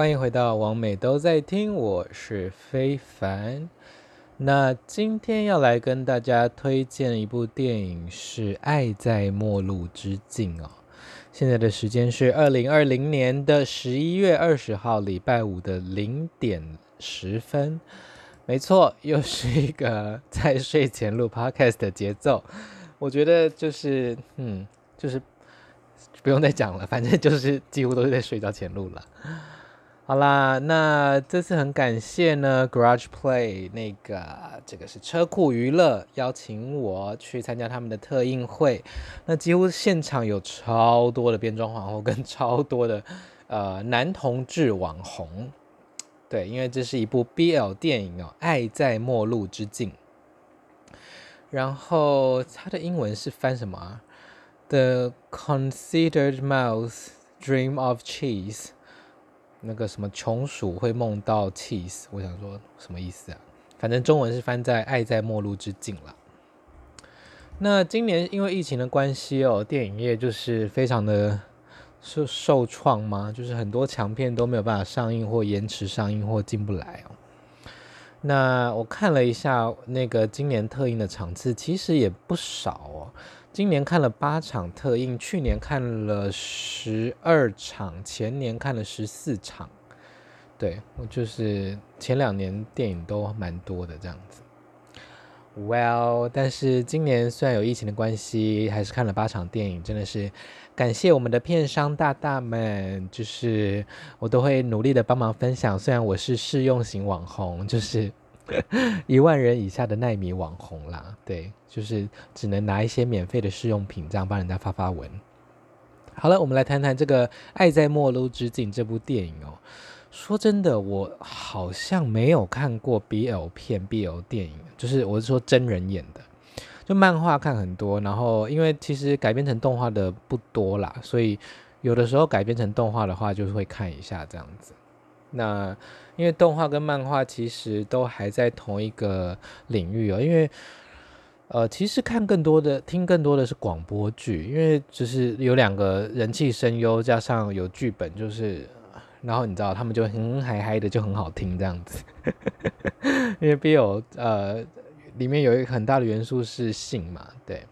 欢迎回到王美都在听，我是非凡。那今天要来跟大家推荐一部电影是《爱在末路之境》哦。现在的时间是二零二零年的十一月二十号，礼拜五的零点十分。没错，又是一个在睡前录 podcast 的节奏。我觉得就是，嗯，就是不用再讲了，反正就是几乎都是在睡觉前录了。好啦，那这次很感谢呢，Garage Play 那个这个是车库娱乐邀请我去参加他们的特映会，那几乎现场有超多的变装皇后跟超多的呃男同志网红，对，因为这是一部 BL 电影哦，《爱在末路之境》，然后它的英文是翻什么啊？The Considered Mouse Dream of Cheese。那个什么穷鼠会梦到 cheese，我想说什么意思啊？反正中文是翻在《爱在末路之境》了。那今年因为疫情的关系哦，电影业就是非常的受受创嘛，就是很多强片都没有办法上映或延迟上映或进不来哦。那我看了一下那个今年特映的场次，其实也不少哦。今年看了八场特映，去年看了十二场，前年看了十四场。对，我就是前两年电影都蛮多的这样子。Well，但是今年虽然有疫情的关系，还是看了八场电影，真的是感谢我们的片商大大们，就是我都会努力的帮忙分享。虽然我是试用型网红，就是。一万人以下的奈米网红啦，对，就是只能拿一些免费的试用品，这样帮人家发发文。好了，我们来谈谈这个《爱在末路之境》这部电影哦。说真的，我好像没有看过 BL 片、BL 电影，就是我是说真人演的，就漫画看很多，然后因为其实改编成动画的不多啦，所以有的时候改编成动画的话，就会看一下这样子。那因为动画跟漫画其实都还在同一个领域哦，因为呃，其实看更多的、听更多的是广播剧，因为就是有两个人气声优，加上有剧本，就是然后你知道他们就很嗨嗨的，就很好听这样子。因为 Bill 呃里面有一个很大的元素是性嘛，对。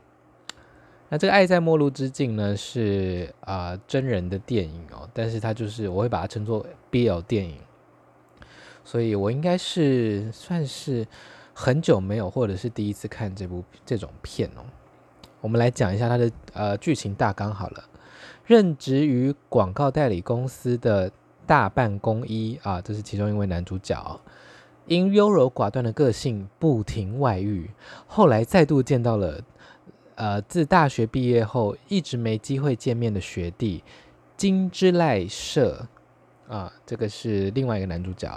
那这个《爱在末路之境》呢是啊、真人的电影哦，但是它就是我会把它称作 BL 电影，所以我应该是算是很久没有或者是第一次看这部这种片哦。我们来讲一下它的呃剧情大纲好了。任职于广告代理公司的大半公一啊，这是其中一位男主角，因优柔寡断的个性不停外遇，后来再度见到了。呃，自大学毕业后一直没机会见面的学弟金之赖社啊，这个是另外一个男主角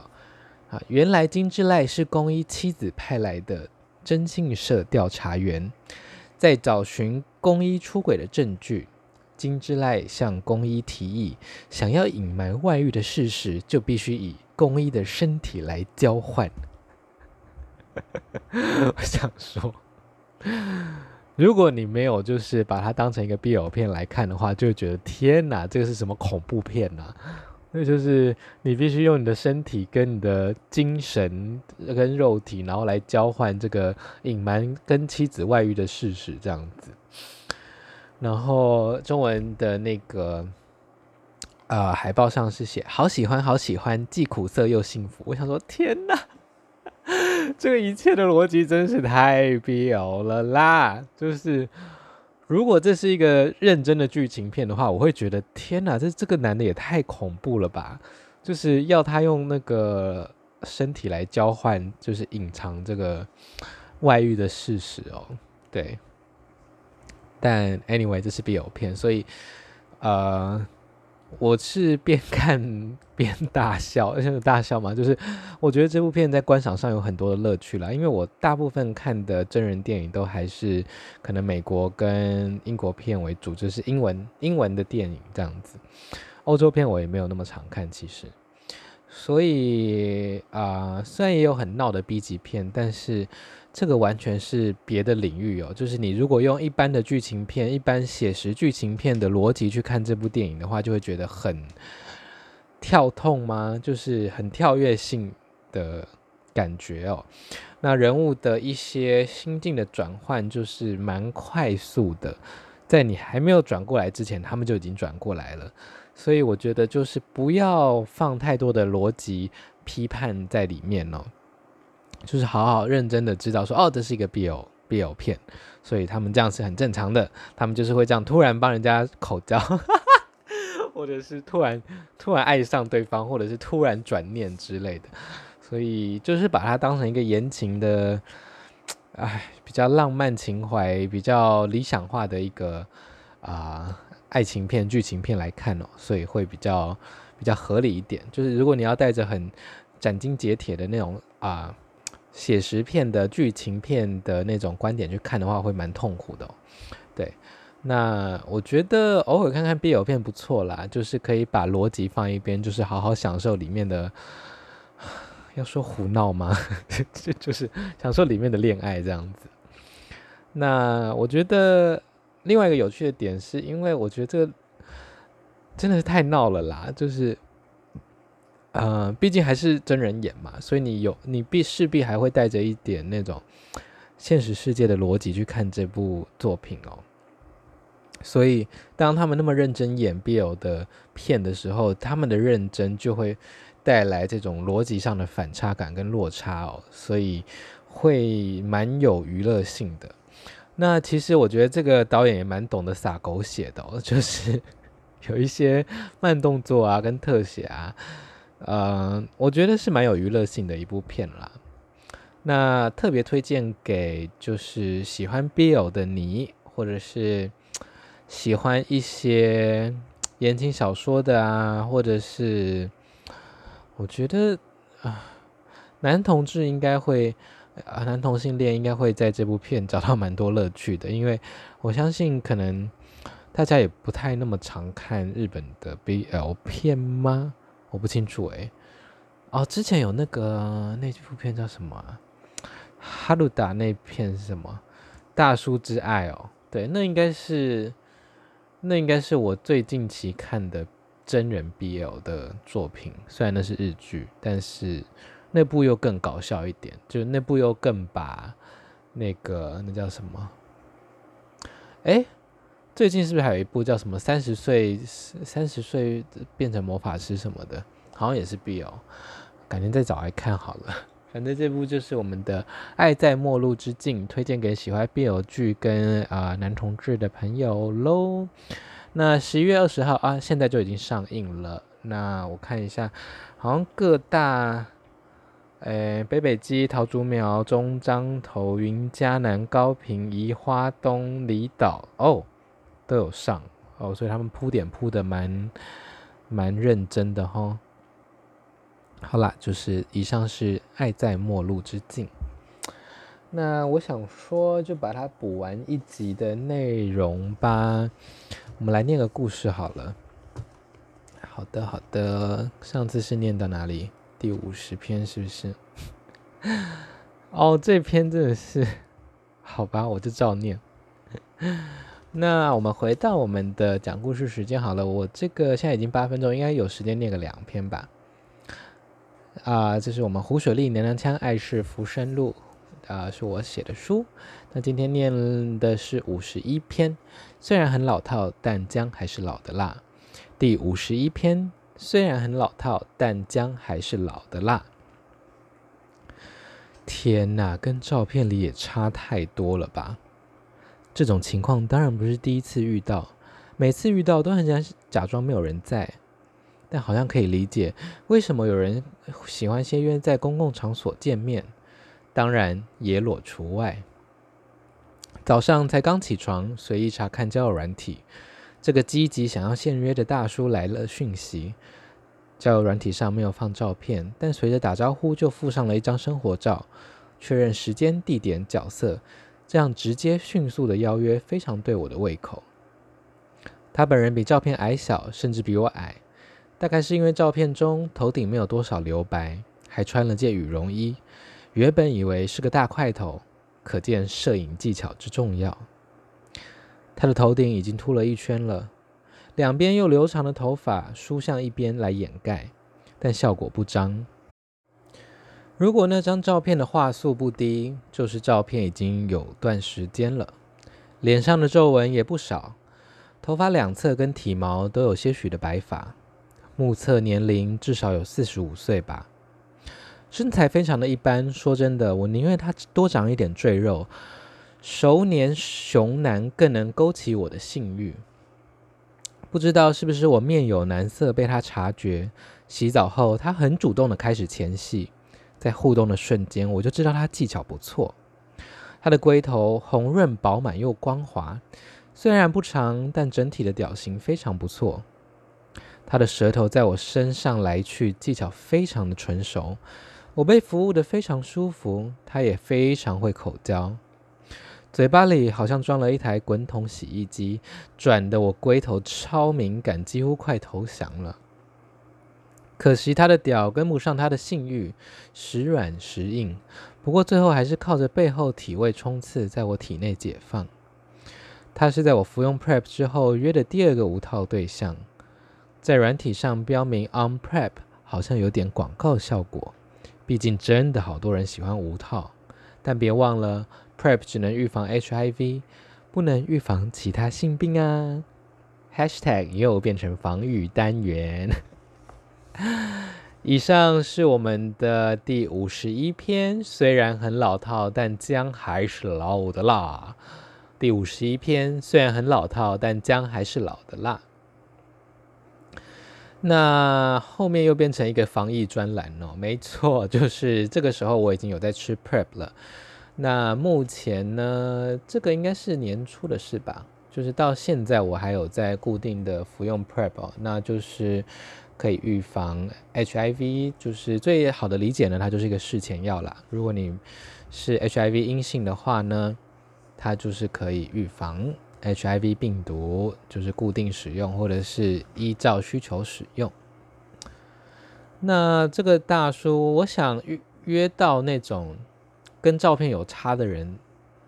啊。原来金之赖是公一妻子派来的征信社调查员，在找寻公一出轨的证据。金之赖向公一提议，想要隐瞒外遇的事实，就必须以公一的身体来交换。我想说。如果你没有就是把它当成一个 BL 片来看的话，就会觉得天哪，这个是什么恐怖片呐？那就是你必须用你的身体跟你的精神跟肉体，然后来交换这个隐瞒跟妻子外遇的事实，这样子。然后中文的那个呃海报上是写“好喜欢，好喜欢，既苦涩又幸福”。我想说，天哪！这个一切的逻辑真是太 BL 了啦！就是如果这是一个认真的剧情片的话，我会觉得天哪，这这个男的也太恐怖了吧！就是要他用那个身体来交换，就是隐藏这个外遇的事实哦。对，但 anyway 这是 BL 片，所以呃。我是边看 边大笑，而且大笑嘛，就是我觉得这部片在观赏上有很多的乐趣啦。因为我大部分看的真人电影都还是可能美国跟英国片为主，就是英文英文的电影这样子。欧洲片我也没有那么常看，其实。所以啊、虽然也有很闹的 B 级片，但是。这个完全是别的领域哦，就是你如果用一般的剧情片、一般写实剧情片的逻辑去看这部电影的话，就会觉得很跳痛吗？就是很跳跃性的感觉哦。那人物的一些心境的转换就是蛮快速的，在你还没有转过来之前，他们就已经转过来了。所以我觉得就是不要放太多的逻辑批判在里面哦，就是好好认真的知道说，哦，这是一个 BL BL 片，所以他们这样是很正常的。他们就是会这样突然帮人家口交，或者是突然突然爱上对方，或者是突然转念之类的。所以就是把它当成一个言情的，哎，比较浪漫情怀、比较理想化的一个啊、爱情片、剧情片来看哦，所以会比较比较合理一点。就是如果你要带着很斩钉截铁的那种啊、写实片的剧情片的那种观点去看的话，会蛮痛苦的哦。对，那我觉得偶尔看看 BL 片不错啦，就是可以把逻辑放一边，就是好好享受里面的。要说胡闹吗？就就是享受里面的恋爱这样子。那我觉得另外一个有趣的点是，因为我觉得这个真的是太闹了啦。就是，呃，毕竟还是真人演嘛，所以你有你必势必还会带着一点那种现实世界的逻辑去看这部作品哦。所以当他们那么认真演 BL 的片的时候，他们的认真就会。带来这种逻辑上的反差感跟落差哦，所以会蛮有娱乐性的。那其实我觉得这个导演也蛮懂得撒狗血的哦，就是有一些慢动作啊跟特写啊，呃，我觉得是蛮有娱乐性的一部片啦。那特别推荐给就是喜欢 BL 的你，或者是喜欢一些言情小说的啊，或者是。我觉得啊，男同志应该会啊，男同性恋应该会在这部片找到蛮多乐趣的，因为我相信可能大家也不太那么常看日本的 BL 片吗？我不清楚诶。哦，之前有那个那部片叫什么？哈鲁达那片是什么？大叔之爱哦，对，那应该是那应该是我最近期看的。真人 BL 的作品，虽然那是日剧，但是那部又更搞笑一点，就那部又更把那个那叫什么？哎，最近是不是还有一部叫什么三十岁三十岁变成魔法师什么的？好像也是 BL，改天再找来看好了。反正这部就是我们的《爱在末路之境》，推荐给喜欢 BL 剧跟啊、男同志的朋友喽。那十一月二十号啊，现在就已经上映了。那我看一下，好像各大，诶，北北基、桃竹苗、中彰投、云嘉南、高屏、宜花东、离岛哦，都有上哦，所以他们铺点铺的蛮蛮认真的哈。好啦，就是以上是《爱在末路之境》。那我想说，就把它补完一集的内容吧。我们来念个故事好了。好的，好的。上次是念到哪里？第五十篇是不是？哦，这篇真的是，好吧，我就照念。那我们回到我们的讲故事时间好了。我这个现在已经八分钟，应该有时间念个两篇吧。啊，这是我们胡雪莉娘娘腔爱是浮生路。啊，是我写的书。那今天念的是五十一篇，虽然很老套，但姜还是老的辣。第五十一篇，虽然很老套，但姜还是老的辣。天哪，跟照片里也差太多了吧？这种情况当然不是第一次遇到，每次遇到都很想假装没有人在，但好像可以理解为什么有人喜欢先约在公共场所见面。当然，野裸除外。早上才刚起床，随意查看交友软体，这个积极想要现约的大叔来了讯息。交友软体上没有放照片，但随着打招呼就附上了一张生活照，确认时间、地点、角色，这样直接迅速的邀约非常对我的胃口。他本人比照片矮小，甚至比我矮，大概是因为照片中头顶没有多少留白，还穿了件羽绒衣。原本以为是个大块头，可见摄影技巧之重要。他的头顶已经秃了一圈了，两边又留长的头发梳向一边来掩盖，但效果不彰。如果那张照片的画素不低，就是照片已经有段时间了。脸上的皱纹也不少，头发两侧跟体毛都有些许的白发，目测年龄至少有四十五岁吧。身材非常的一般，说真的，我宁愿他多长一点赘肉，熟年熊男更能勾起我的性欲。不知道是不是我面有难色被他察觉，洗澡后他很主动的开始前戏，在互动的瞬间我就知道他技巧不错。他的龟头红润饱满又光滑，虽然不长，但整体的屌型非常不错。他的舌头在我身上来去，技巧非常的纯熟。我被服务的非常舒服，他也非常会口交，嘴巴里好像装了一台滚筒洗衣机，转得我龟头超敏感，几乎快投降了。可惜他的屌跟不上他的性欲，时软时硬，不过最后还是靠着背后体位冲刺，在我体内解放。他是在我服用 PrEP 之后约的第二个无套对象，在软体上标明 On PrEP，好像有点广告效果。毕竟真的好多人喜欢无套，但别忘了，PrEP 只能预防 HIV，不能预防其他性病啊。Hashtag 又变成防御单元。以上是我们的第五十一篇，虽然很老套，但姜还是老的辣。第五十一篇虽然很老套，但姜还是老的辣。那后面又变成一个防疫专栏哦，没错，就是这个时候我已经有在吃 PrEP 了。那目前呢，这个应该是年初的事吧，就是到现在我还有在固定的服用 PrEP 哦，那就是可以预防 HIV，就是最好的理解呢，它就是一个事前药啦。如果你是 HIV 阴性的话呢，它就是可以预防。HIV 病毒就是固定使用，或者是依照需求使用。那这个大叔，我想约约到那种跟照片有差的人，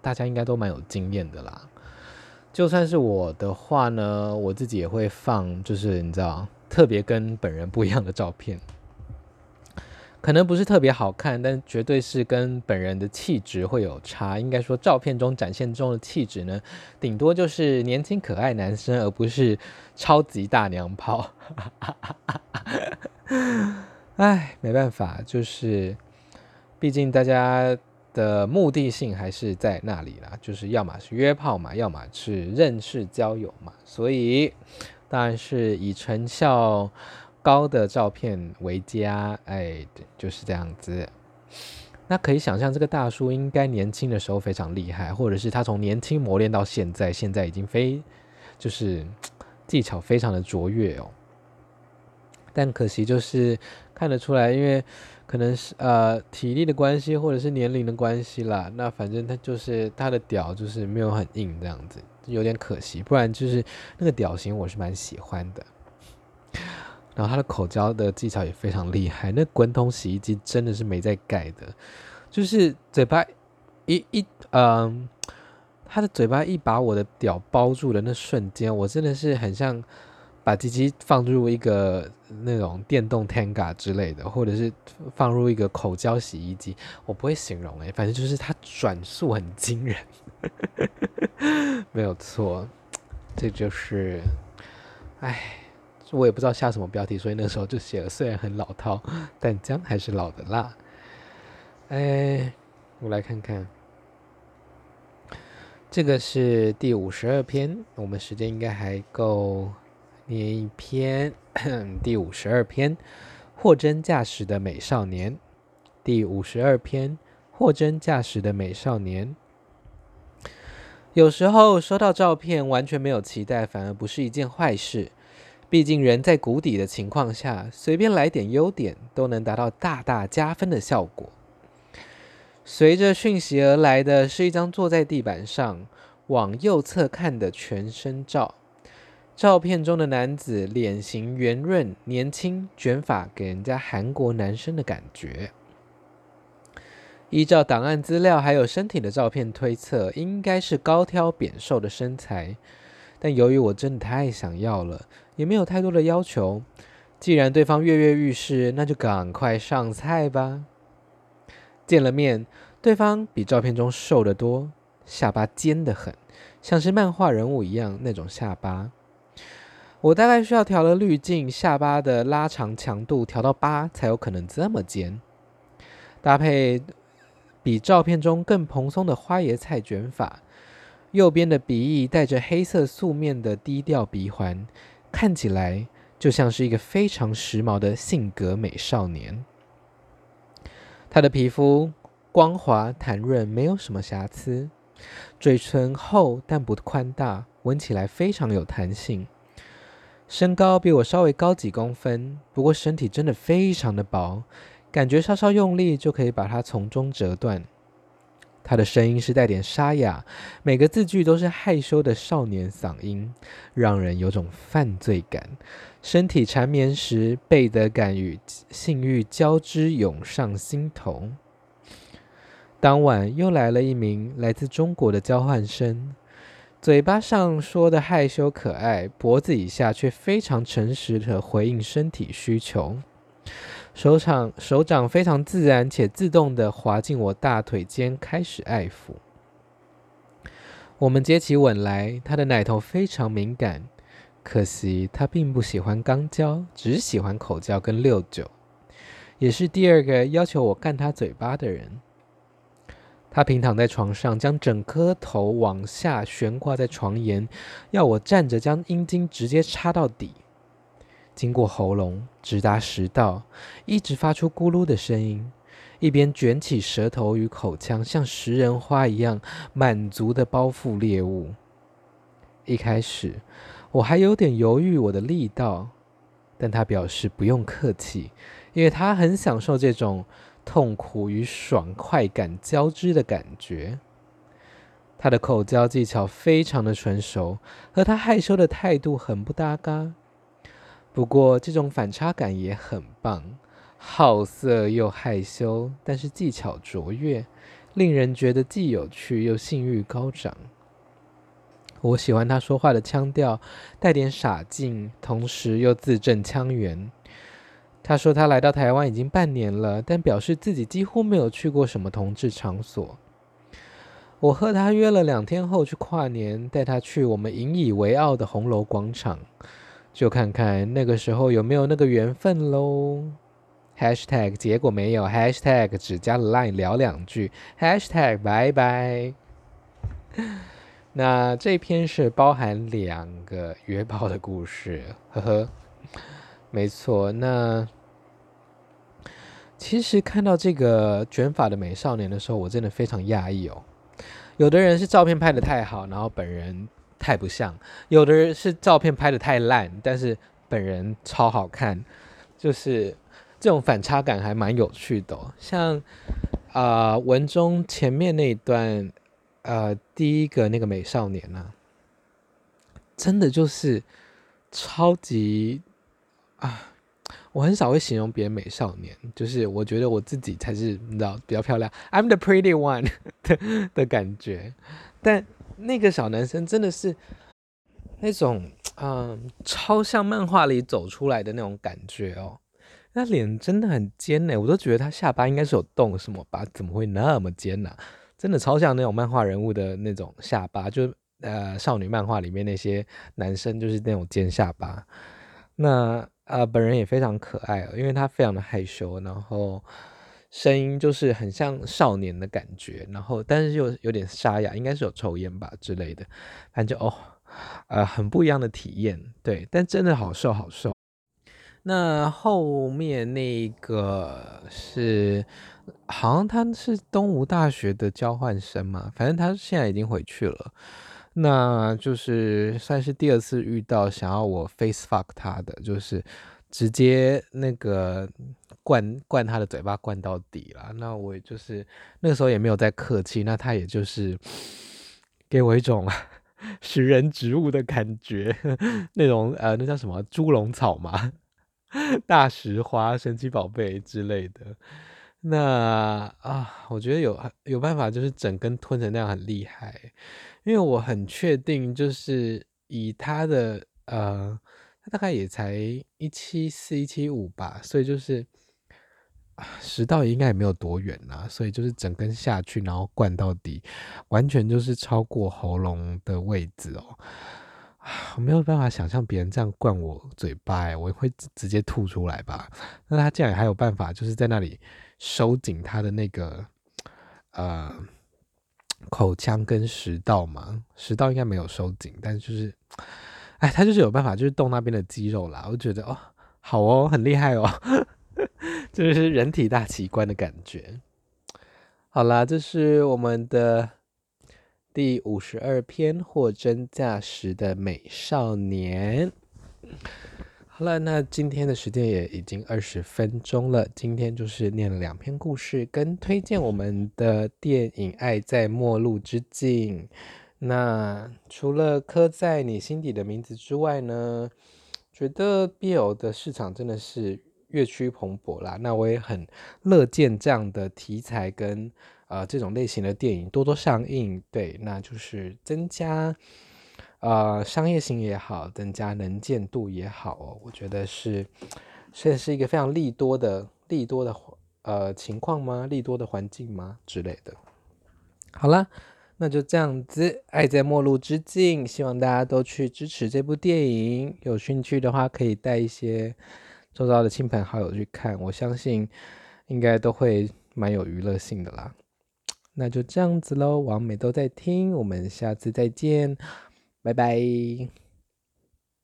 大家应该都蛮有经验的啦。就算是我的话呢，我自己也会放，就是你知道，特别跟本人不一样的照片。可能不是特别好看，但绝对是跟本人的气质会有差。应该说，照片中展现中的气质呢，顶多就是年轻可爱男生，而不是超级大娘炮。哎，没办法，就是毕竟大家的目的性还是在那里啦，就是要么是约炮嘛，要么是认识交友嘛，所以当然是以成效。高的照片为佳，哎，就是这样子。那可以想象，这个大叔应该年轻的时候非常厉害，或者是他从年轻磨练到现在，现在已经非就是技巧非常的卓越哦。但可惜就是看得出来，因为可能是呃体力的关系，或者是年龄的关系啦。那反正他就是他的屌就是没有很硬这样子，有点可惜。不然就是那个屌型我是蛮喜欢的。然后他的口交的技巧也非常厉害，那滚筒洗衣机真的是没在盖的，就是嘴巴一一嗯，他的嘴巴一把我的屌包住的那瞬间，我真的是很像把鸡鸡放入一个那种电动 Tenga 之类的，或者是放入一个口交洗衣机，我不会形容哎，反正就是它转速很惊人，没有错，这就是，哎。我也不知道下什么标题，所以那时候就写了。虽然很老套，但姜还是老的辣。哎，我来看看，这个是第五十二篇，我们时间应该还够念一篇。第五十二篇，货真价实的美少年。第五十二篇，货真价实的美少年。有时候收到照片完全没有期待，反而不是一件坏事。毕竟人在谷底的情况下，随便来点优点都能达到大大加分的效果。随着讯息而来的是一张坐在地板上往右侧看的全身照，照片中的男子脸型圆润、年轻、卷发，给人家韩国男生的感觉。依照档案资料还有身体的照片推测，应该是高挑扁瘦的身材。但由于我真的太想要了，也没有太多的要求，既然对方跃跃欲试，那就赶快上菜吧。见了面，对方比照片中瘦得多，下巴尖得很，像是漫画人物一样那种下巴。我大概需要调了滤镜，下巴的拉长强度调到八，才有可能这么尖。搭配比照片中更蓬松的花椰菜卷发，右边的鼻翼带着黑色素面的低调鼻环，看起来就像是一个非常时髦的性格美少年。他的皮肤光滑弹润，没有什么瑕疵，嘴唇厚但不宽大，闻起来非常有弹性。身高比我稍微高几公分，不过身体真的非常的薄，感觉稍稍用力就可以把它从中折断。他的声音是带点沙哑，每个字句都是害羞的少年嗓音，让人有种犯罪感。身体缠绵时，背得感与性欲交织涌上心头。当晚又来了一名来自中国的交换生。嘴巴上说的害羞可爱，脖子以下却非常诚实的回应身体需求。手掌手掌非常自然且自动的滑进我大腿间，开始爱抚。我们接起吻来，他的奶头非常敏感，可惜他并不喜欢肛交，只喜欢口交跟六九，也是第二个要求我干他嘴巴的人。他平躺在床上，将整颗头往下悬挂在床沿，要我站着将阴茎直接插到底，经过喉咙直达食道，一直发出咕噜的声音，一边卷起舌头与口腔，像食人花一样满足地包覆猎物。一开始我还有点犹豫我的力道，但他表示不用客气，因为他很享受这种。痛苦与爽快感交织的感觉，他的口交技巧非常的纯熟，和他害羞的态度很不搭嘎。不过这种反差感也很棒，好色又害羞，但是技巧卓越，令人觉得既有趣又性欲高涨。我喜欢他说话的腔调，带点傻劲，同时又字正腔圆。他说他来到台湾已经半年了，但表示自己几乎没有去过什么同志场所。我和他约了两天后去跨年，带他去我们引以为傲的红楼广场，就看看那个时候有没有那个缘分喽。Hashtag 结果没有，Hashtag 只加了 Line 聊两句，Hashtag 拜拜。那这篇是包含两个约炮的故事，呵呵。没错，那其实看到这个卷发的美少年的时候，我真的非常讶异哦。有的人是照片拍得太好，然后本人太不像；有的人是照片拍得太烂，但是本人超好看。就是这种反差感还蛮有趣的哦。像啊、文中前面那一段，呃，第一个那个美少年呢、真的就是超级。啊，我很少会形容别人美少年，就是我觉得我自己才是你知道比较漂亮，I'm the pretty one 的的感觉。但那个小男生真的是那种嗯，超像漫画里走出来的那种感觉哦。那脸真的很尖呢，我都觉得他下巴应该是有动什么吧？怎么会那么尖呢？真的超像那种漫画人物的那种下巴，就呃少女漫画里面那些男生就是那种尖下巴。那。啊、呃，本人也非常可爱哦，因为他非常的害羞，然后声音就是很像少年的感觉，然后但是又有点沙哑，应该是有抽烟吧之类的，反正哦，呃，很不一样的体验，对，但真的好瘦好瘦。那后面那个是，好像他是东吴大学的交换生嘛，反正他现在已经回去了。那就是算是第二次遇到想要我 face fuck 他的，就是直接那个灌灌他的嘴巴灌到底了。那我就是那个时候也没有再客气，那他也就是给我一种 食人植物的感觉，那种呃那叫什么猪笼草嘛，大石花、神奇宝贝之类的。那啊，我觉得有有办法，就是整根吞成那样很厉害。因为我很确定，就是以他的呃他大概也才一七四一七五吧，所以就是食道应该也没有多远呐，所以就是整根下去，然后灌到底，完全就是超过喉咙的位置哦。我没有办法想象别人这样灌我嘴巴，我会直接吐出来吧？那他竟然还有办法，就是在那里收紧他的那个呃口腔跟食道嘛？食道应该没有收紧，但就是，哎，他就是有办法，就是动那边的肌肉啦。我觉得哦，好哦，很厉害哦，这 就是人体大奇观的感觉。好啦，这是我们的。第五十二篇货真价实的美少年。好了，那今天的时间也已经二十分钟了。今天就是念了两篇故事，跟推荐我们的电影《爱在末路之境》。那除了刻在你心底的名字之外呢，觉得 BL 的市场真的是越趋蓬勃啦。那我也很乐见这样的题材跟。呃，这种类型的电影多多上映，对，那就是增加呃商业性也好，增加能见度也好哦，我觉得是，这是一个非常利多的利多的呃情况吗？利多的环境吗之类的？好啦，那就这样子，爱在末路之境，希望大家都去支持这部电影，有兴趣的话可以带一些周遭的亲朋好友去看，我相信应该都会蛮有娱乐性的啦。那就这样子喽，王美都在听，我们下次再见，拜拜。